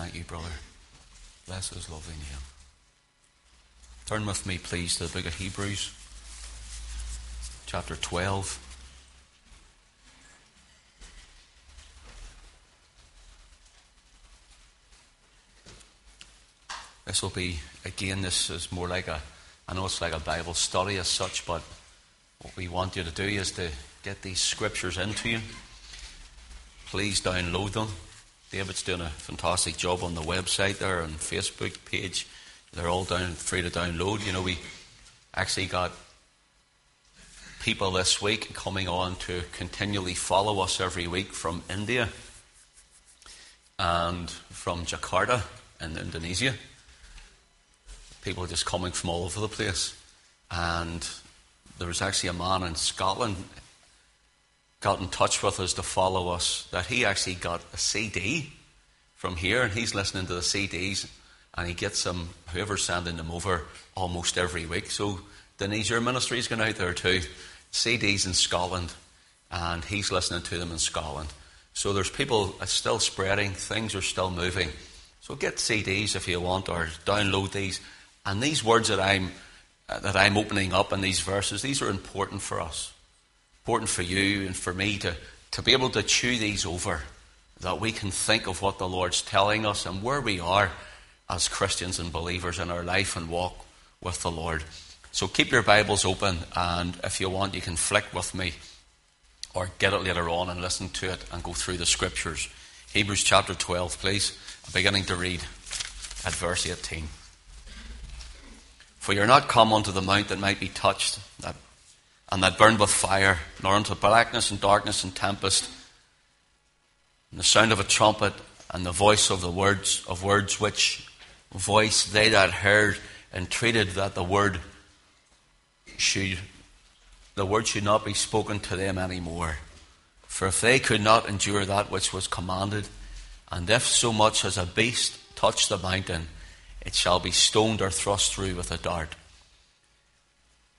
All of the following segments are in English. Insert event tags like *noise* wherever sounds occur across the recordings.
thank you, brother. Bless his lovely name. Turn with me, please, to the book of Hebrews, chapter 12. This will be, again, this is more like a, I know it's like a Bible study as such, but what we want you to do is to get these scriptures into you. Please download them. David's doing a fantastic job on the website there and Facebook page. They're all down free to download. You know, we actually got people this week coming on to continually follow us every week from India and from Jakarta in Indonesia people just coming from all over the place. And there was actually a man in Scotland got in touch with us to follow us that he actually got a CD from here and he's listening to the CDs and he gets them, whoever's sending them over, almost every week. So Denise, your is going out there too. CDs in Scotland and he's listening to them in Scotland. So there's people still spreading, things are still moving. So get CDs if you want or download these. And these words that I'm, uh, that I'm opening up in these verses, these are important for us. Important for you and for me to, to be able to chew these over, that we can think of what the Lord's telling us and where we are as Christians and believers in our life and walk with the Lord. So keep your Bibles open, and if you want, you can flick with me or get it later on and listen to it and go through the scriptures. Hebrews chapter 12, please. Beginning to read at verse 18. For you're not come unto the mount that might be touched, that, and that burned with fire, nor unto blackness and darkness and tempest, and the sound of a trumpet, and the voice of the words of words which voice they that heard entreated that the word should the word should not be spoken to them any more. For if they could not endure that which was commanded, and if so much as a beast touch the mountain, it shall be stoned or thrust through with a dart.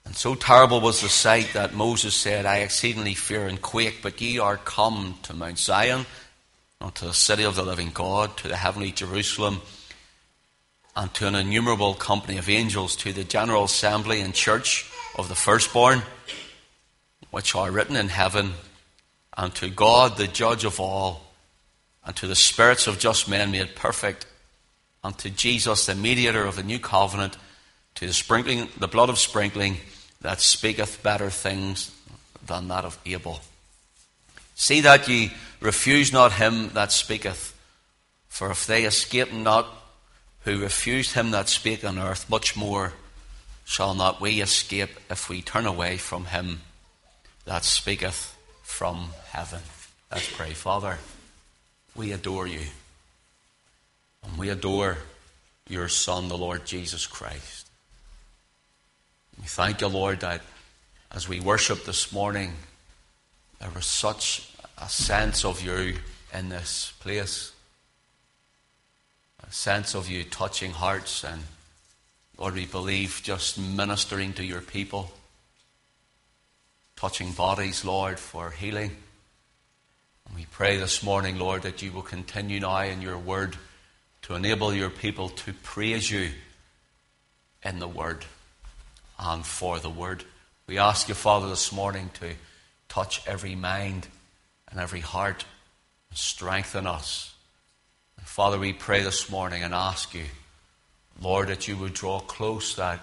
And so terrible was the sight that Moses said, I exceedingly fear and quake, but ye are come to Mount Zion, unto the city of the living God, to the heavenly Jerusalem, and to an innumerable company of angels, to the general assembly and church of the firstborn, which are written in heaven, and to God, the judge of all, and to the spirits of just men made perfect unto Jesus, the mediator of the new covenant, to the sprinkling, the blood of sprinkling that speaketh better things than that of Abel. See that ye refuse not him that speaketh, for if they escape not who refused him that spake on earth, much more shall not we escape if we turn away from him that speaketh from heaven. Let's pray. Father, we adore you. And we adore your Son, the Lord Jesus Christ. We thank you, Lord, that as we worship this morning, there was such a sense of you in this place. A sense of you touching hearts and, Lord, we believe just ministering to your people, touching bodies, Lord, for healing. And we pray this morning, Lord, that you will continue now in your word to enable your people to praise you in the Word and for the Word. We ask you, Father, this morning to touch every mind and every heart and strengthen us. And Father, we pray this morning and ask you, Lord, that you would draw close, that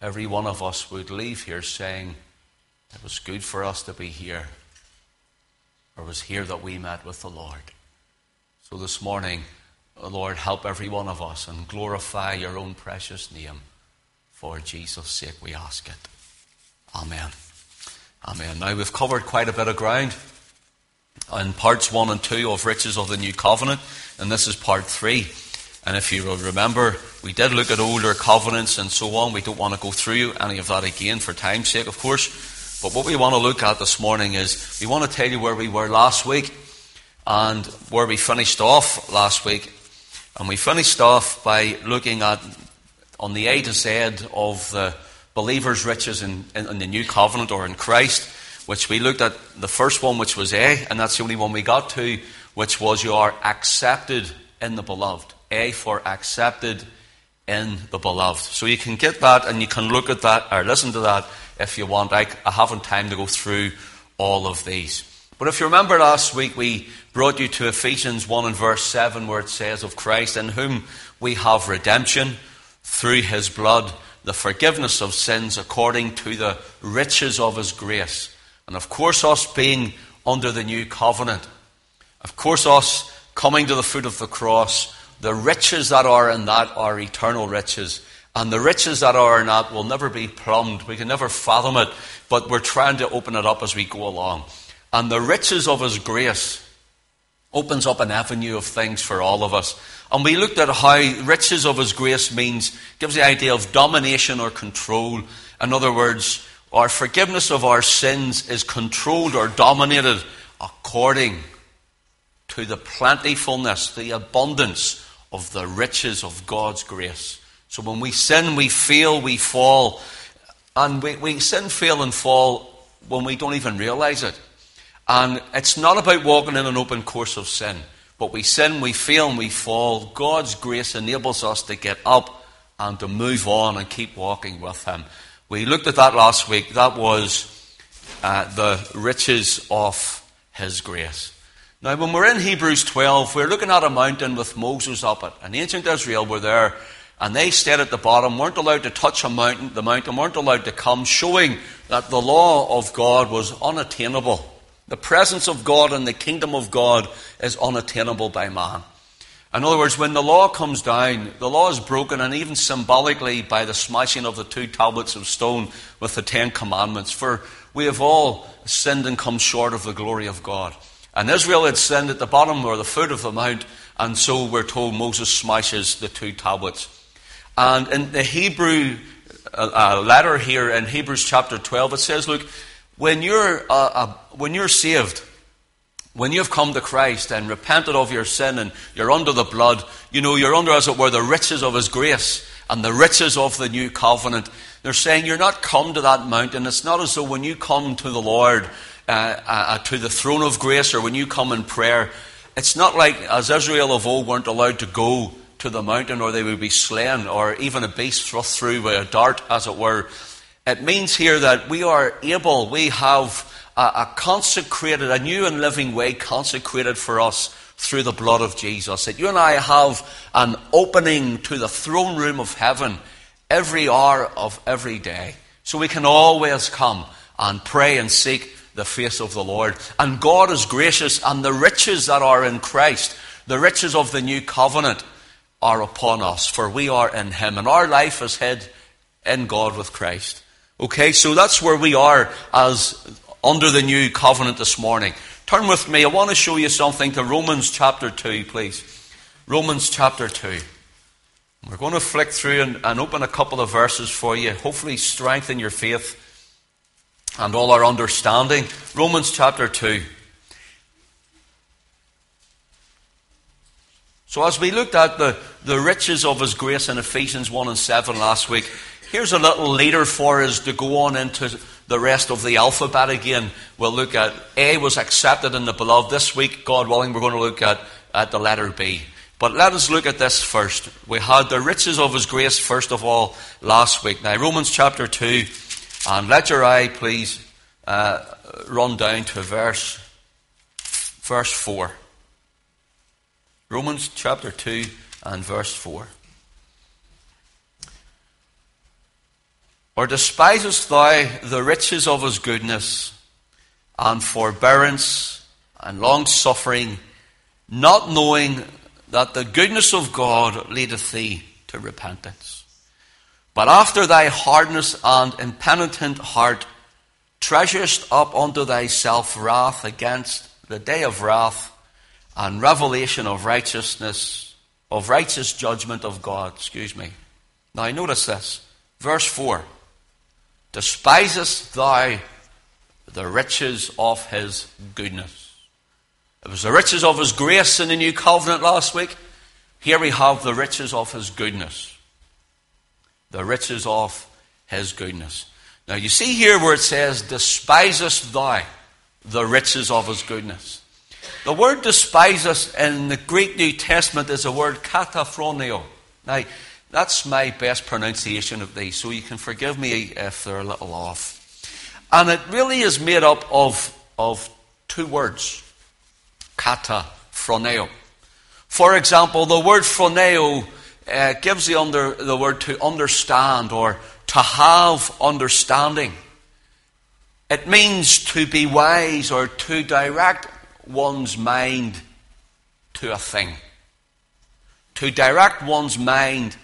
every one of us would leave here saying, It was good for us to be here, or it was here that we met with the Lord. So this morning, Lord, help every one of us and glorify your own precious name. For Jesus' sake, we ask it. Amen. Amen. Now, we've covered quite a bit of ground in parts one and two of Riches of the New Covenant, and this is part three. And if you will remember, we did look at older covenants and so on. We don't want to go through any of that again for time's sake, of course. But what we want to look at this morning is we want to tell you where we were last week and where we finished off last week and we finished off by looking at on the A to Z of the believer's riches in, in, in, the new covenant or in Christ, which we looked at the first one, which was A, and that's the only one we got to, which was you are accepted in the beloved. A for accepted in the beloved. So you can get that and you can look at that or listen to that if you want. I, I haven't time to go through all of these. But if you remember last week, we brought you to Ephesians 1 and verse 7, where it says, Of Christ, in whom we have redemption through his blood, the forgiveness of sins according to the riches of his grace. And of course, us being under the new covenant, of course, us coming to the foot of the cross, the riches that are in that are eternal riches. And the riches that are in that will never be plumbed. We can never fathom it, but we're trying to open it up as we go along. And the riches of His grace opens up an avenue of things for all of us. And we looked at how riches of His grace means, gives the idea of domination or control. In other words, our forgiveness of our sins is controlled or dominated according to the plentifulness, the abundance of the riches of God's grace. So when we sin, we fail, we fall. And we, we sin, fail, and fall when we don't even realize it. And it's not about walking in an open course of sin. But we sin, we fail, and we fall. God's grace enables us to get up and to move on and keep walking with Him. We looked at that last week. That was uh, the riches of His grace. Now, when we're in Hebrews 12, we're looking at a mountain with Moses up it. And ancient Israel were there, and they stayed at the bottom, weren't allowed to touch a mountain, the mountain, weren't allowed to come, showing that the law of God was unattainable. The presence of God and the kingdom of God is unattainable by man. In other words, when the law comes down, the law is broken, and even symbolically by the smashing of the two tablets of stone with the Ten Commandments. For we have all sinned and come short of the glory of God. And Israel had sinned at the bottom or the foot of the mount, and so we're told Moses smashes the two tablets. And in the Hebrew uh, uh letter here in Hebrews chapter 12, it says, Look, when you're, uh, uh, when you're saved, when you've come to Christ and repented of your sin and you're under the blood, you know, you're under, as it were, the riches of His grace and the riches of the new covenant. They're saying you're not come to that mountain. It's not as though when you come to the Lord, uh, uh, uh, to the throne of grace, or when you come in prayer, it's not like as Israel of old weren't allowed to go to the mountain or they would be slain, or even a beast thrust through with a dart, as it were. It means here that we are able, we have a, a, consecrated, a new and living way consecrated for us through the blood of Jesus. That you and I have an opening to the throne room of heaven every hour of every day. So we can always come and pray and seek the face of the Lord. And God is gracious, and the riches that are in Christ, the riches of the new covenant, are upon us, for we are in Him, and our life is hid in God with Christ. Okay, so that's where we are as under the new covenant this morning. Turn with me. I want to show you something to Romans chapter 2, please. Romans chapter 2. We're going to flick through and, and open a couple of verses for you, hopefully strengthen your faith and all our understanding. Romans chapter 2. So, as we looked at the, the riches of His grace in Ephesians 1 and 7 last week, Here's a little leader for us to go on into the rest of the alphabet again. We'll look at A was accepted in the beloved. This week, God willing, we're going to look at, at the letter B. But let us look at this first. We had the riches of His grace, first of all, last week. Now, Romans chapter 2, and let your eye please uh, run down to verse, verse 4. Romans chapter 2 and verse 4. Or despisest thou the riches of his goodness and forbearance and long suffering, not knowing that the goodness of God leadeth thee to repentance? But after thy hardness and impenitent heart, treasurest up unto thyself wrath against the day of wrath and revelation of righteousness, of righteous judgment of God. Excuse me. Now notice this. Verse 4. Despisest thou the riches of his goodness? It was the riches of his grace in the new covenant last week. Here we have the riches of his goodness. The riches of his goodness. Now you see here where it says, Despisest thou the riches of his goodness. The word despiseth in the Greek New Testament is the word kataphroneo. Now, that's my best pronunciation of these, so you can forgive me if they're a little off. And it really is made up of, of two words kata, phroneo. For example, the word phroneo uh, gives the, under, the word to understand or to have understanding. It means to be wise or to direct one's mind to a thing. To direct one's mind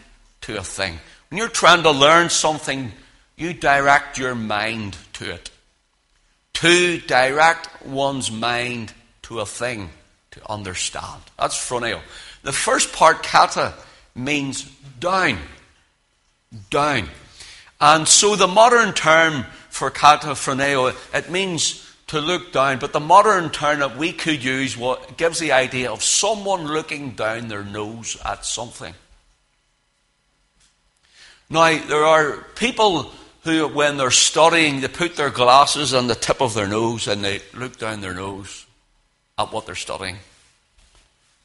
to a thing. When you're trying to learn something, you direct your mind to it. To direct one's mind to a thing to understand. That's phroneo. The first part, kata, means down. Down. And so the modern term for kata phroneo, it means to look down, but the modern term that we could use what gives the idea of someone looking down their nose at something. Now, there are people who, when they're studying, they put their glasses on the tip of their nose and they look down their nose at what they're studying.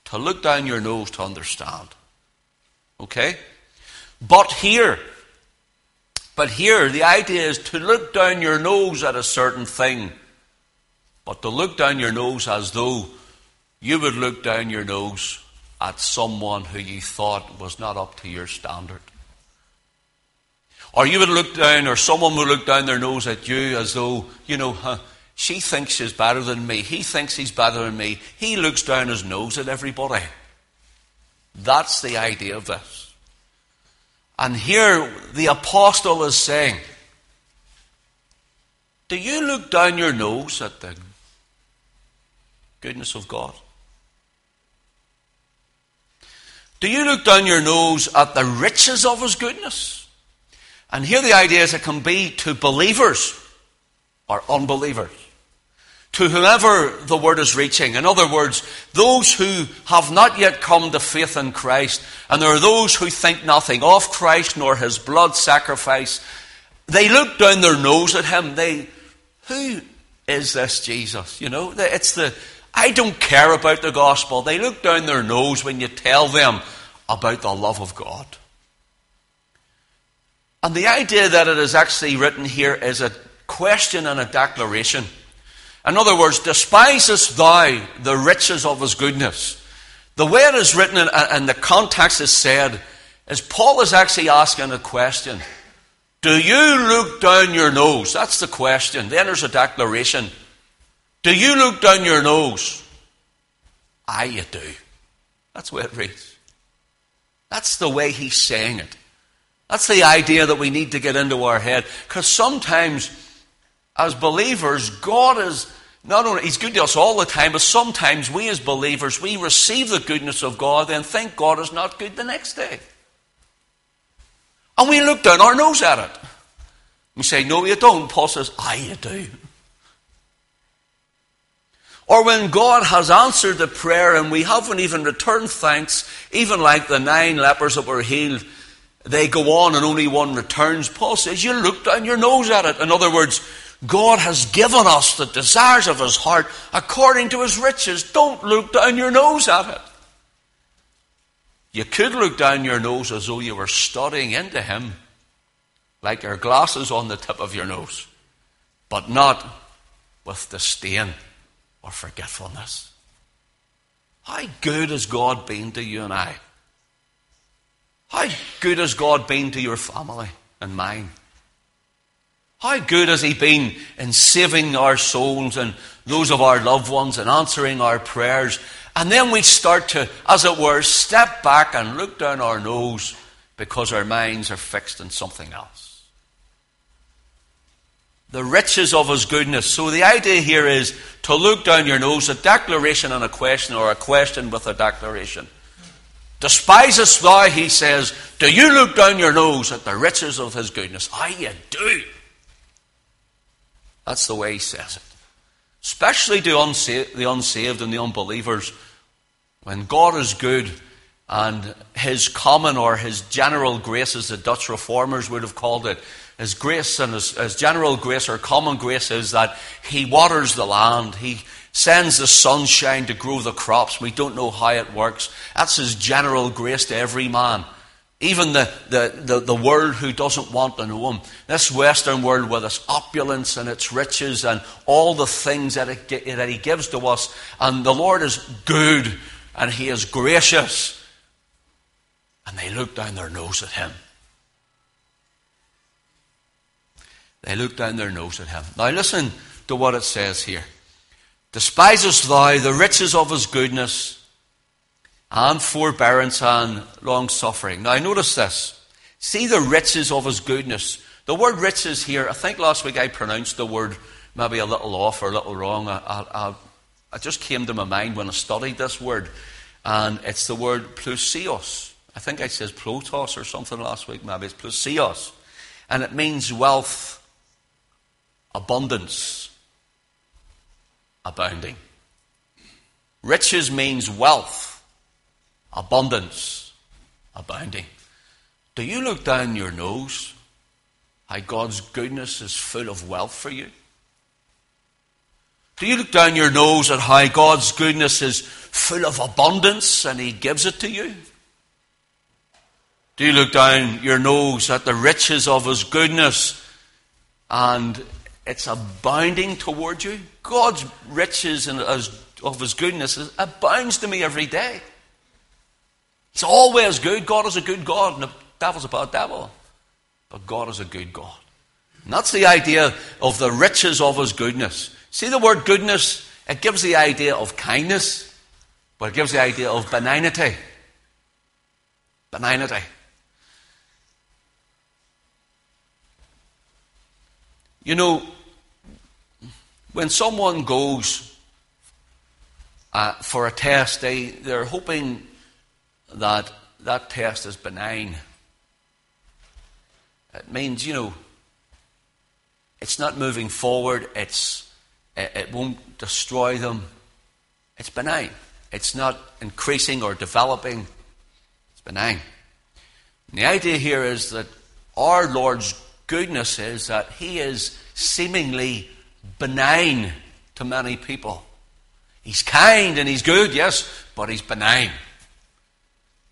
To look down your nose to understand. Okay? But here, but here, the idea is to look down your nose at a certain thing, but to look down your nose as though you would look down your nose at someone who you thought was not up to your standard. Or you would look down, or someone would look down their nose at you as though, you know, huh, she thinks she's better than me. He thinks he's better than me. He looks down his nose at everybody. That's the idea of this. And here the apostle is saying, Do you look down your nose at the goodness of God? Do you look down your nose at the riches of His goodness? And here the idea is it can be to believers or unbelievers to whoever the word is reaching. In other words, those who have not yet come to faith in Christ, and there are those who think nothing of Christ nor his blood sacrifice. They look down their nose at him. They, who is this Jesus? You know, it's the, I don't care about the gospel. They look down their nose when you tell them about the love of God. And the idea that it is actually written here is a question and a declaration. In other words, despisest thou the riches of his goodness? The way it is written and the context is said is Paul is actually asking a question. Do you look down your nose? That's the question. Then there's a declaration. Do you look down your nose? I you do. That's the way it reads. That's the way he's saying it. That's the idea that we need to get into our head. Because sometimes, as believers, God is not only, He's good to us all the time, but sometimes we as believers, we receive the goodness of God and think God is not good the next day. And we look down our nose at it. We say, No, you don't. Paul says, I you do. Or when God has answered the prayer and we haven't even returned thanks, even like the nine lepers that were healed, they go on and only one returns. Paul says, You look down your nose at it. In other words, God has given us the desires of His heart according to His riches. Don't look down your nose at it. You could look down your nose as though you were studying into Him, like your glasses on the tip of your nose, but not with disdain or forgetfulness. How good has God been to you and I? How good has God been to your family and mine? How good has He been in saving our souls and those of our loved ones and answering our prayers? And then we start to, as it were, step back and look down our nose because our minds are fixed on something else. The riches of His goodness. So the idea here is to look down your nose, a declaration and a question, or a question with a declaration. Despisest thou, he says, do you look down your nose at the riches of his goodness? I you do. That's the way he says it. Especially to the unsaved and the unbelievers. When God is good and his common or his general grace, as the Dutch reformers would have called it, his grace and his, his general grace or common grace is that he waters the land, he sends the sunshine to grow the crops. We don't know how it works. That's His general grace to every man. Even the, the, the, the, world who doesn't want to know Him. This Western world with its opulence and its riches and all the things that, it, that He gives to us. And the Lord is good and He is gracious. And they look down their nose at Him. They look down their nose at Him. Now listen to what it says here. Despisest thou the riches of his goodness and forbearance and long suffering? Now, notice this. See the riches of his goodness. The word riches here, I think last week I pronounced the word maybe a little off or a little wrong. I, I, I just came to my mind when I studied this word, and it's the word plusios. I think I said plotos or something last week, maybe it's plusios. And it means wealth, abundance, abounding. Riches means wealth, abundance, abounding. Do you look down your nose how God's goodness is full of wealth for you? Do you look down your nose at how God's goodness is full of abundance and He gives it to you? Do you look down your nose at the riches of His goodness and it's abounding toward you. God's riches and of His goodness abounds to me every day. It's always good. God is a good God, and the devil's a bad devil. But God is a good God. And that's the idea of the riches of His goodness. See the word goodness? It gives the idea of kindness, but it gives the idea of benignity. Benignity. You know, when someone goes uh, for a test, they, they're hoping that that test is benign. It means, you know, it's not moving forward, it's, it, it won't destroy them. It's benign. It's not increasing or developing, it's benign. And the idea here is that our Lord's goodness is that He is seemingly benign to many people. He's kind and he's good, yes, but he's benign.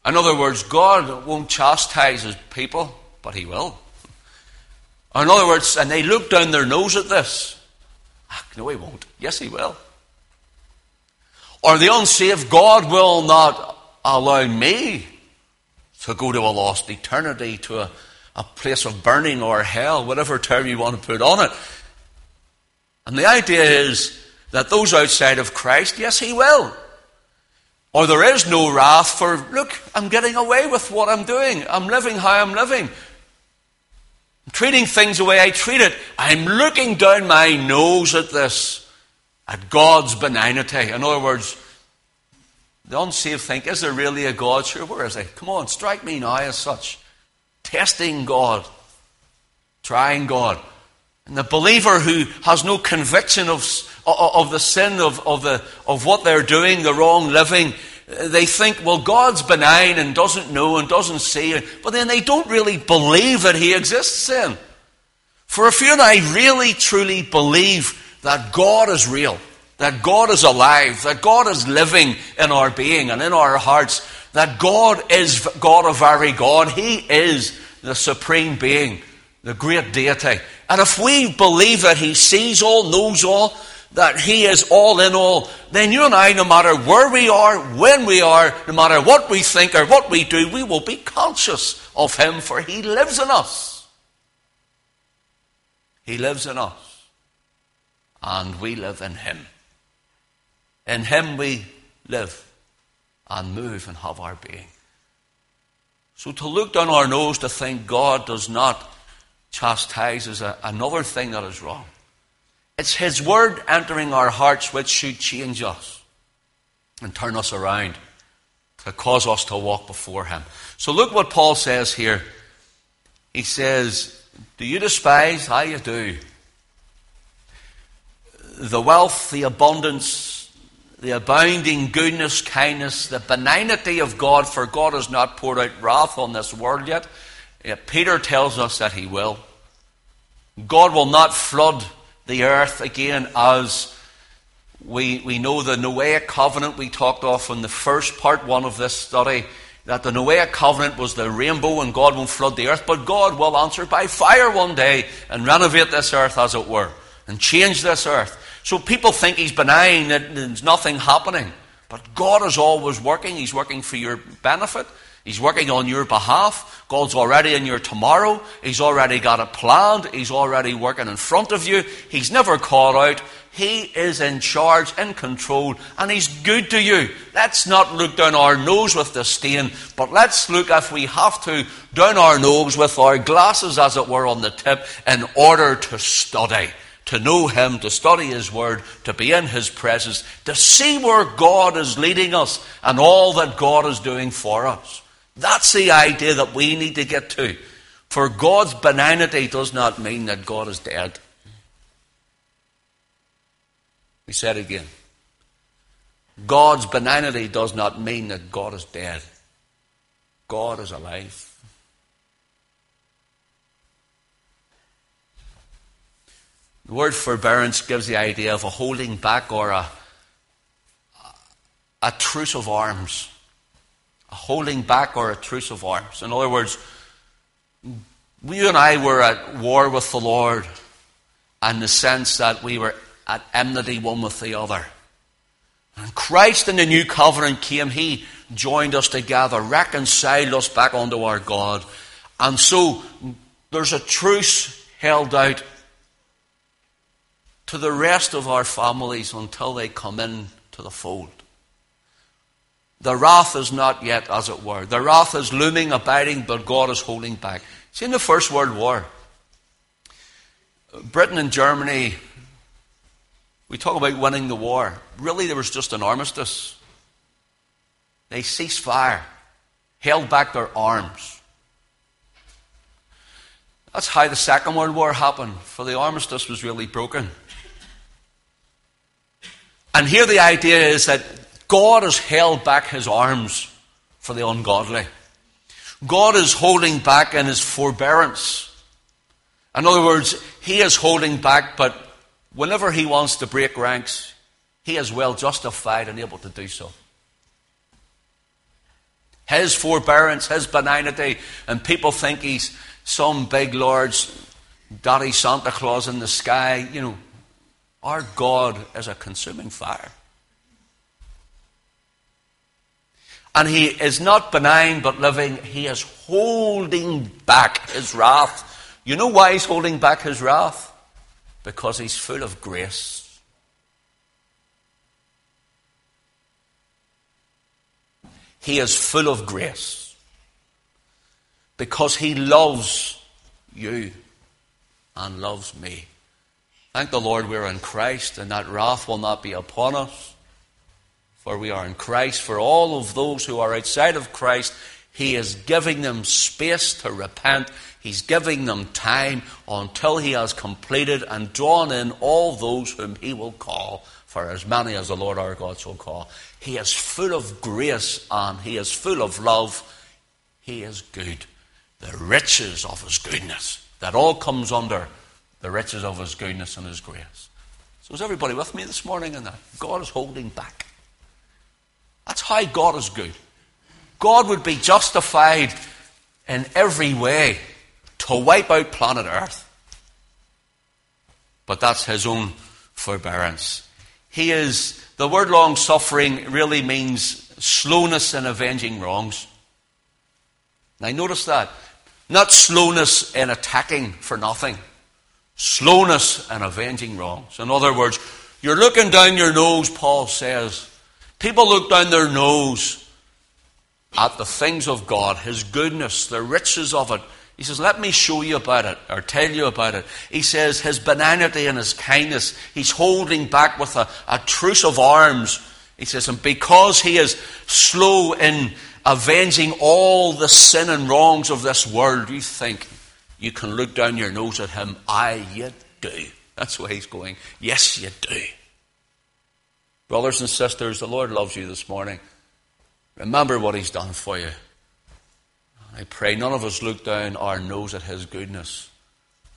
In other words, God won't chastise his people, but he will. In other words, and they look down their nose at this. Ah, no, he won't. Yes, he will. Or the unsaved, God will not allow me to go to a lost eternity, to a, a place of burning or hell, whatever term you want to put on it. And the idea is that those outside of Christ, yes, He will. Or there is no wrath for, look, I'm getting away with what I'm doing. I'm living how I'm living. I'm treating things the way I treat it. I'm looking down my nose at this, at God's benignity. In other words, the unsaved think, is there really a God? Sure, where is he? Come on, strike me now as such. Testing God, trying God. And the believer who has no conviction of, of the sin of, of, the, of what they're doing, the wrong living, uh, they think, well, God's benign and doesn't know and doesn't see, but then they don't really believe that He exists in. For if you and I really truly believe that God is real, that God is alive, that God is living in our being and in our hearts, that God is God of very God, He is the supreme being, the great deity. And if we believe that He sees all, knows all, that He is all in all, then you and I, no matter where we are, when we are, no matter what we think or what we do, we will be conscious of Him, for He lives in us. He lives in us. And we live in Him. In Him we live and move and have our being. So to look down our nose to think God does not chastises a, another thing that is wrong. It's His Word entering our hearts which should change us and turn us around to cause us to walk before Him. So look what Paul says here. He says, Do you despise? How you do. The wealth, the abundance, the abounding goodness, kindness, the benignity of God, for God has not poured out wrath on this world yet Peter tells us that he will. God will not flood the earth again as We, we know the Noahic covenant we talked off in the first part one of this study that the Noahic covenant was the rainbow and God won't flood the earth, but God will answer by fire one day and renovate this earth, as it were, and change this earth. So people think He's benign, that there's nothing happening. But God is always working. He's working for your benefit. He's working on your behalf. God's already in your tomorrow. He's already got it planned. He's already working in front of you. He's never caught out. He is in charge, in control, and He's good to you. Let's not look down our nose with disdain, but let's look, if we have to, down our nose with our glasses, as it were, on the tip, in order to study, to know Him, to study His Word, to be in His presence, to see where God is leading us and all that God is doing for us. That's the idea that we need to get to. For God's benignity does not mean that God is dead. We said again. God's benignity does not mean that God is dead. God is alive. The word forbearance gives the idea of a holding back or a, a truce of arms. A holding back or a truce of arms. In other words, you and I were at war with the Lord in the sense that we were at enmity one with the other. And Christ in the new covenant came, He joined us together, reconciled us back unto our God. And so there's a truce held out to the rest of our families until they come in to the fold. The wrath is not yet, as it were. The wrath is looming, abiding, but God is holding back. See, in the First World War, Britain and Germany we talk about winning the war. Really, there was just an armistice. They ceased fire, held back their arms. That's how the Second World War happened, for the armistice was really broken. And here the idea is that God has held back his arms for the ungodly. God is holding back in his forbearance. In other words, he is holding back, but Whenever he wants to break ranks, he is well justified and able to do so. His forbearance, his benignity, and people think he's some big lord's daddy Santa Claus in the sky. You know, our God is a consuming fire. And he is not benign but living. He is holding back his wrath. You know why he's holding back his wrath? because he's full of grace. He is full of grace because he loves you and loves me. Thank the Lord we're in Christ and that wrath will not be upon us. For we are in Christ. For all of those who are outside of Christ, He is giving them space to repent. He's giving them time until he has completed and drawn in all those whom he will call, for as many as the Lord our God shall call. He is full of grace and he is full of love. He is good. The riches of his goodness. That all comes under the riches of his goodness and his grace. So is everybody with me this morning in that? God is holding back. That's how God is good. God would be justified in every way to wipe out planet Earth. But that's his own forbearance. He is, the word long suffering really means slowness in avenging wrongs. Now, notice that. Not slowness in attacking for nothing, slowness in avenging wrongs. In other words, you're looking down your nose, Paul says. People look down their nose at the things of God, His goodness, the riches of it, he says, Let me show you about it, or tell you about it. He says, His benignity and His kindness, He's holding back with a, a truce of arms. He says, And because He is slow in avenging all the sin and wrongs of this world, you think you can look down your nose at Him. I, you do. That's where He's going. Yes, you do. Brothers and sisters, the Lord loves you this morning. Remember what He's done for you. I pray none of us look down our nose at His goodness.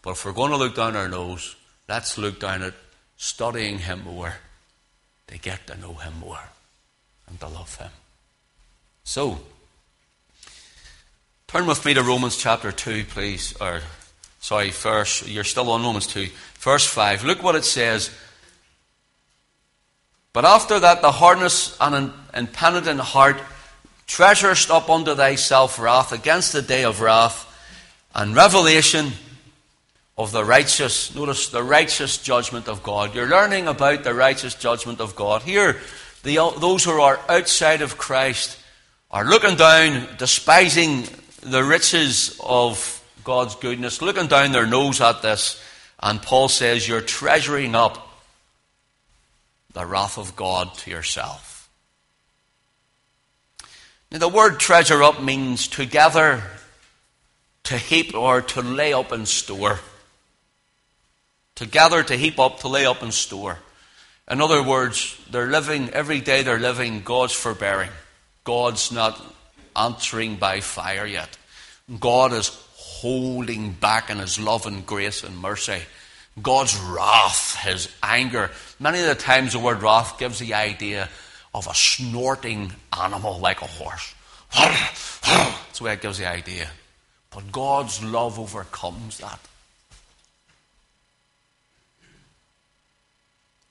But if we're going to look down our nose, let's look down at studying Him more, to get to know Him more and to love Him. So, turn with me to Romans chapter 2, please. Or, sorry, first, you're still on Romans 2, verse 5. Look what it says. But after that, the hardness and impenitent heart treasurest up unto thyself wrath against the day of wrath and revelation of the righteous, notice the righteous judgment of God. You're learning about the righteous judgment of God. Here, the, those who are outside of Christ are looking down, despising the riches of God's goodness, looking down their nose at this. And Paul says, You're treasuring up the wrath of God to yourself. Now, the word treasure up means to gather, to heap, or to lay up in store. To gather, to heap up, to lay up in store. In other words, they're living, every day they're living God's forbearing. God's not answering by fire yet. God is holding back in His love and grace and mercy God's wrath, his anger. Many of the times the word wrath gives the idea of a snorting animal like a horse. That's the way it gives the idea. But God's love overcomes that.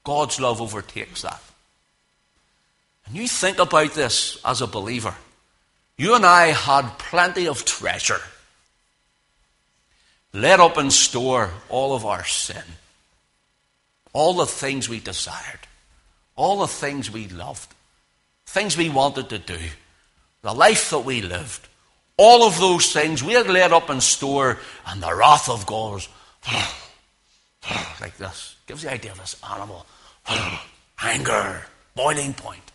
God's love overtakes that. And you think about this as a believer. You and I had plenty of treasure laid up in store all of our sin, all the things we desired, all the things we loved, things we wanted to do, the life that we lived. All of those things we had laid up in store, and the wrath of God was *sighs* like this. Gives the idea of this animal. *sighs* Anger, boiling point.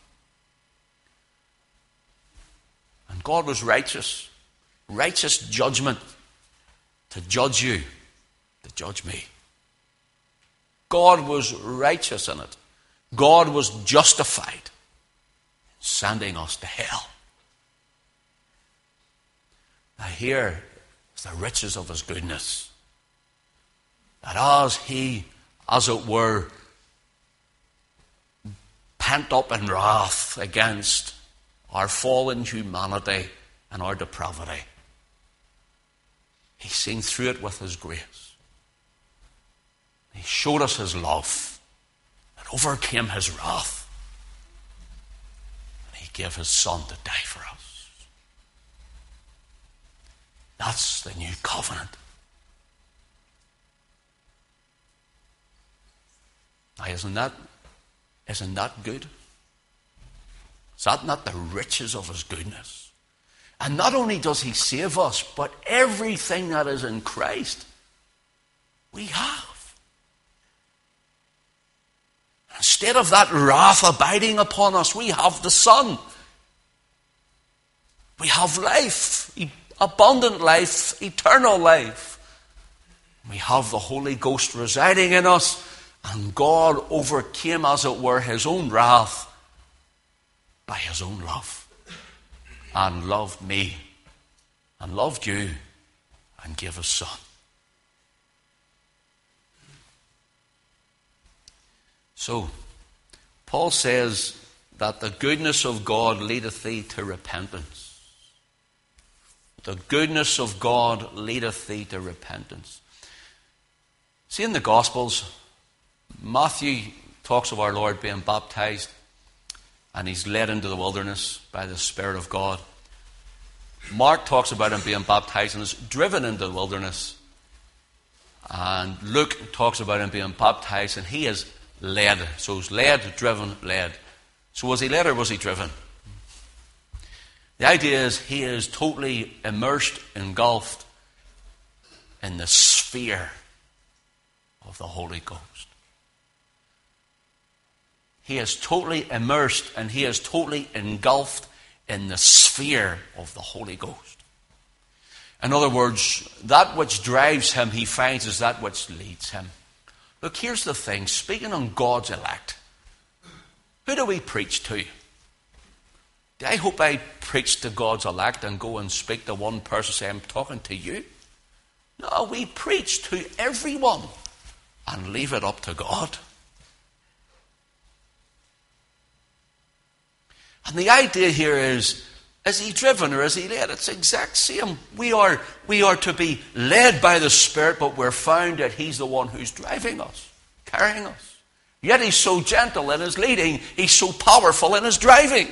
And God was righteous. Righteous judgment to judge you, to judge me. God was righteous in it. God was justified in sending us to hell. Now, here is the riches of his goodness. That as he, as it were, pent up in wrath against our fallen humanity and our depravity, He's seen through it with His grace. He showed us His love and overcame His wrath. And He gave His Son to die for us. That's the new covenant. Now, isn't that, isn't that good? Is that not the riches of His goodness? And not only does He save us, but everything that is in Christ, we have. Instead of that wrath abiding upon us, we have the Son. We have life, abundant life, eternal life. We have the Holy Ghost residing in us, and God overcame, as it were, His own wrath by His own love and loved me and loved you and gave his son. So, Paul says that the goodness of God leadeth thee to repentance. The goodness of God leadeth thee to repentance. See, in the Gospels, Matthew talks of our Lord being baptized and he's led into the wilderness by the Spirit of God. Mark talks about him being baptized and is driven into the wilderness. And Luke talks about him being baptized and he is led. So he's led, driven, led. So was he led or was he driven? The idea is he is totally immersed, engulfed in the sphere of the Holy Ghost. He is totally immersed and he is totally engulfed in the sphere of the Holy Ghost. In other words, that which drives him, he finds, is that which leads him. Look, here's the thing speaking on God's elect, who do we preach to? I hope I preach to God's elect and go and speak to one person, say, I'm talking to you? No, we preach to everyone and leave it up to God. And the idea here is is he driven or is he led? It's exact same. We are, we are to be led by the Spirit, but we're found that he's the one who's driving us, carrying us. Yet he's so gentle in his leading, he's so powerful in his driving.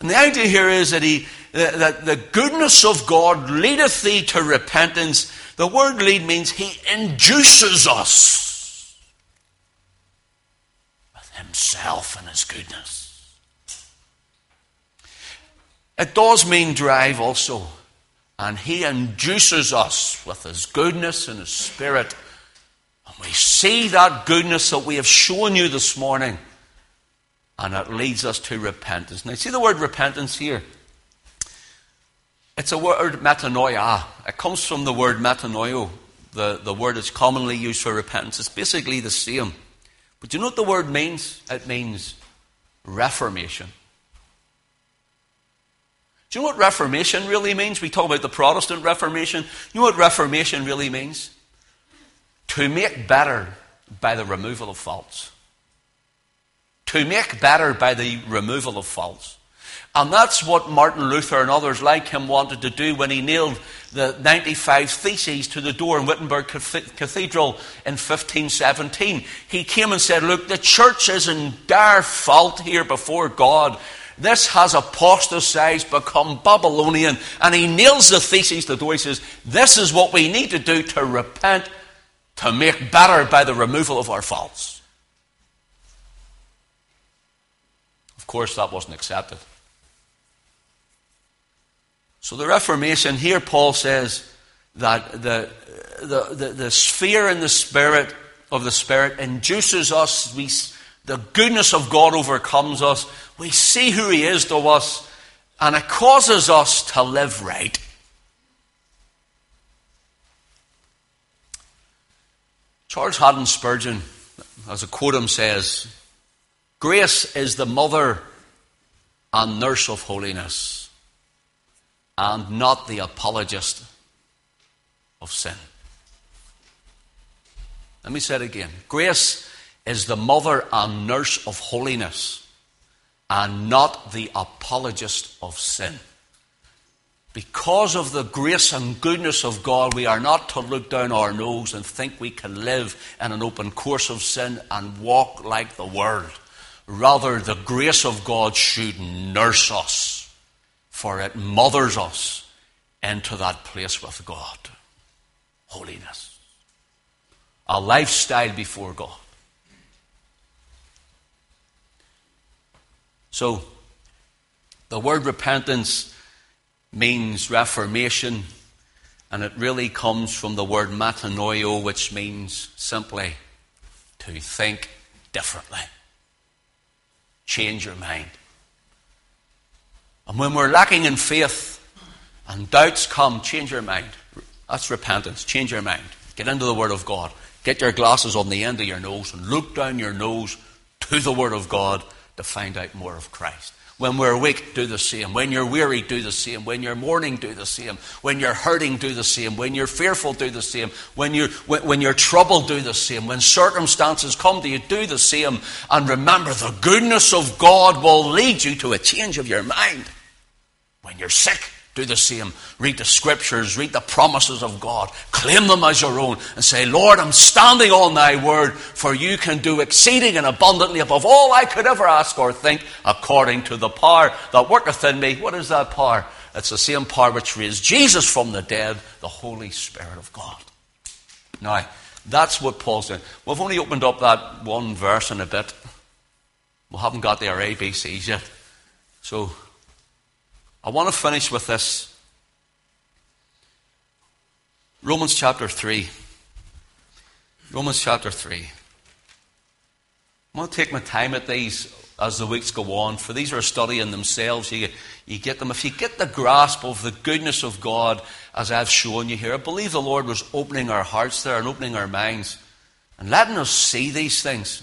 And the idea here is that, he, that the goodness of God leadeth thee to repentance. The word lead means he induces us himself and his goodness. It does mean drive also. And he induces us with his goodness and his spirit. And we see that goodness that we have shown you this morning. And it leads us to repentance. Now, see the word repentance here? It's a word metanoia. It comes from the word metanoio, the, the word that's commonly used for repentance. It's basically the same. But do you know what the word means? It means reformation. Do you know what Reformation really means? We talk about the Protestant Reformation. You know what Reformation really means? To make better by the removal of faults. To make better by the removal of faults. And that's what Martin Luther and others like him wanted to do when he nailed the 95 Theses to the door in Wittenberg Cathedral in 1517. He came and said, Look, the church is in dire fault here before God. This has apostatized, become Babylonian. And he nails the Theses to the door. He says, This is what we need to do to repent, to make better by the removal of our faults. Of course, that wasn't accepted. So the Reformation, here Paul says that the, the, the, the sphere in the Spirit of the Spirit induces us, we, the goodness of God overcomes us we see who He is to us, and it causes us to live right. Charles Haddon Spurgeon, as a quote him says, Grace is the mother and nurse of holiness, and not the apologist of sin. Let me say it again. Grace is the mother and nurse of holiness, and not the apologist of sin. Because of the grace and goodness of God, we are not to look down our nose and think we can live in an open course of sin and walk like the world. Rather, the grace of God should nurse us, for it mothers us into that place with God. Holiness. A lifestyle before God. So, the word repentance means reformation, and it really comes from the word metanoio, which means simply to think differently. Change your mind. And when we're lacking in faith and doubts come, change your mind. That's repentance. Change your mind. Get into the Word of God. Get your glasses on the end of your nose and look down your nose to the Word of God to find out more of Christ. When we're weak, do the same. When you're weary, do the same. When you're mourning, do the same. When you're hurting, do the same. When you're fearful, do the same. When you're, when, when you're troubled, do the same. When circumstances come to you, do the same. And remember, the goodness of God will lead you to a change of your mind. When you're sick, do the same. Read the scriptures, read the promises of God, claim them as your own, and say, Lord, I'm standing on thy word, for you can do exceeding and abundantly above all I could ever ask or think, according to the power that worketh in me. What is that power? It's the same power which raised Jesus from the dead, the Holy Spirit of God. Now, that's what Paul's saying. We've only opened up that one verse in a bit. We haven't got the ABCs yet. So I want to finish with this. Romans chapter 3. Romans chapter 3. I'm going to take my time at these as the weeks go on, for these are a study in themselves. You, you get them. If you get the grasp of the goodness of God as I've shown you here, I believe the Lord was opening our hearts there and opening our minds and letting us see these things.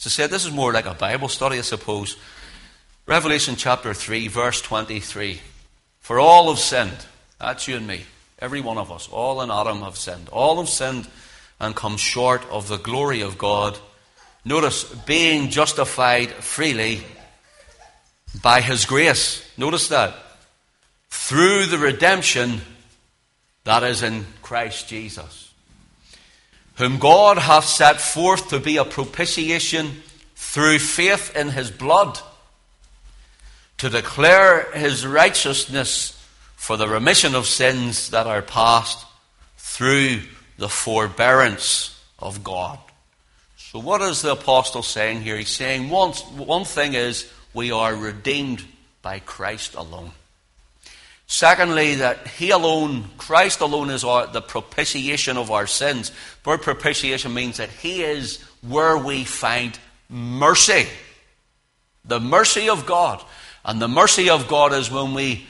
As I said, this is more like a Bible study, I suppose. Revelation chapter 3, verse 23. For all have sinned. That's you and me. Every one of us. All in Adam have sinned. All have sinned and come short of the glory of God Notice, being justified freely by his grace. Notice that. Through the redemption that is in Christ Jesus. Whom God hath set forth to be a propitiation through faith in his blood, to declare his righteousness for the remission of sins that are past through the forbearance of God. So, what is the apostle saying here? He's saying one, one thing is we are redeemed by Christ alone. Secondly, that He alone, Christ alone, is our, the propitiation of our sins. The word propitiation means that He is where we find mercy. The mercy of God. And the mercy of God is when we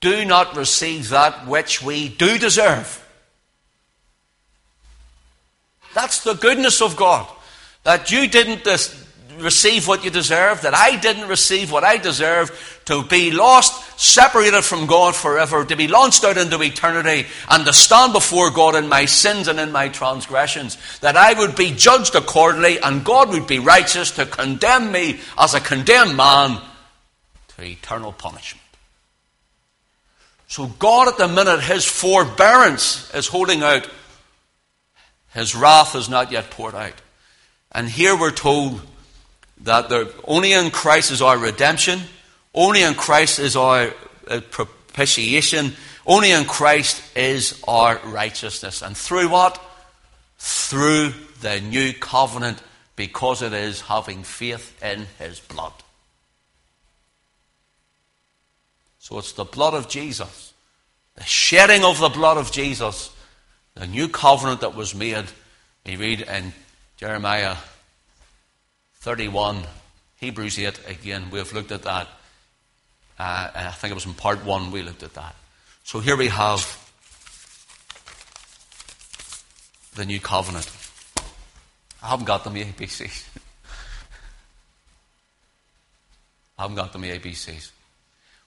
do not receive that which we do deserve. That's the goodness of God. That you didn't receive what you deserve, that I didn't receive what I deserve, to be lost, separated from God forever, to be launched out into eternity, and to stand before God in my sins and in my transgressions, that I would be judged accordingly, and God would be righteous to condemn me as a condemned man to eternal punishment. So God at the minute, His forbearance is holding out. His wrath is not yet poured out. And here we're told that there, only in Christ is our redemption, only in Christ is our uh, propitiation, only in Christ is our righteousness. And through what? Through the new covenant, because it is having faith in his blood. So it's the blood of Jesus, the shedding of the blood of Jesus, the new covenant that was made. We read in Jeremiah 31, Hebrews 8, again, we've looked at that. Uh, I think it was in part one we looked at that. So here we have the new covenant. I haven't got them ABCs. *laughs* I haven't got them ABCs.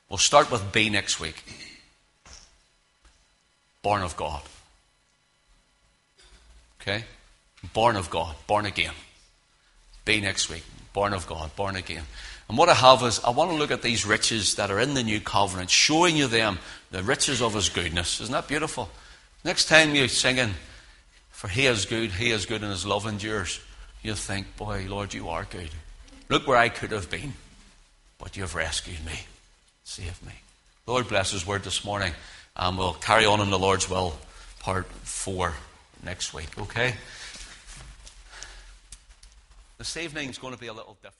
We'll start with B next week. Born of God. Okay? Born of God, born again. Be next week. Born of God, born again. And what I have is, I want to look at these riches that are in the new covenant, showing you them, the riches of His goodness. Isn't that beautiful? Next time you're singing, For He is good, He is good, and His love endures, you'll think, Boy, Lord, you are good. Look where I could have been, but you have rescued me, saved me. Lord bless His word this morning, and we'll carry on in the Lord's will, part four, next week, okay? This evening is going to be a little different.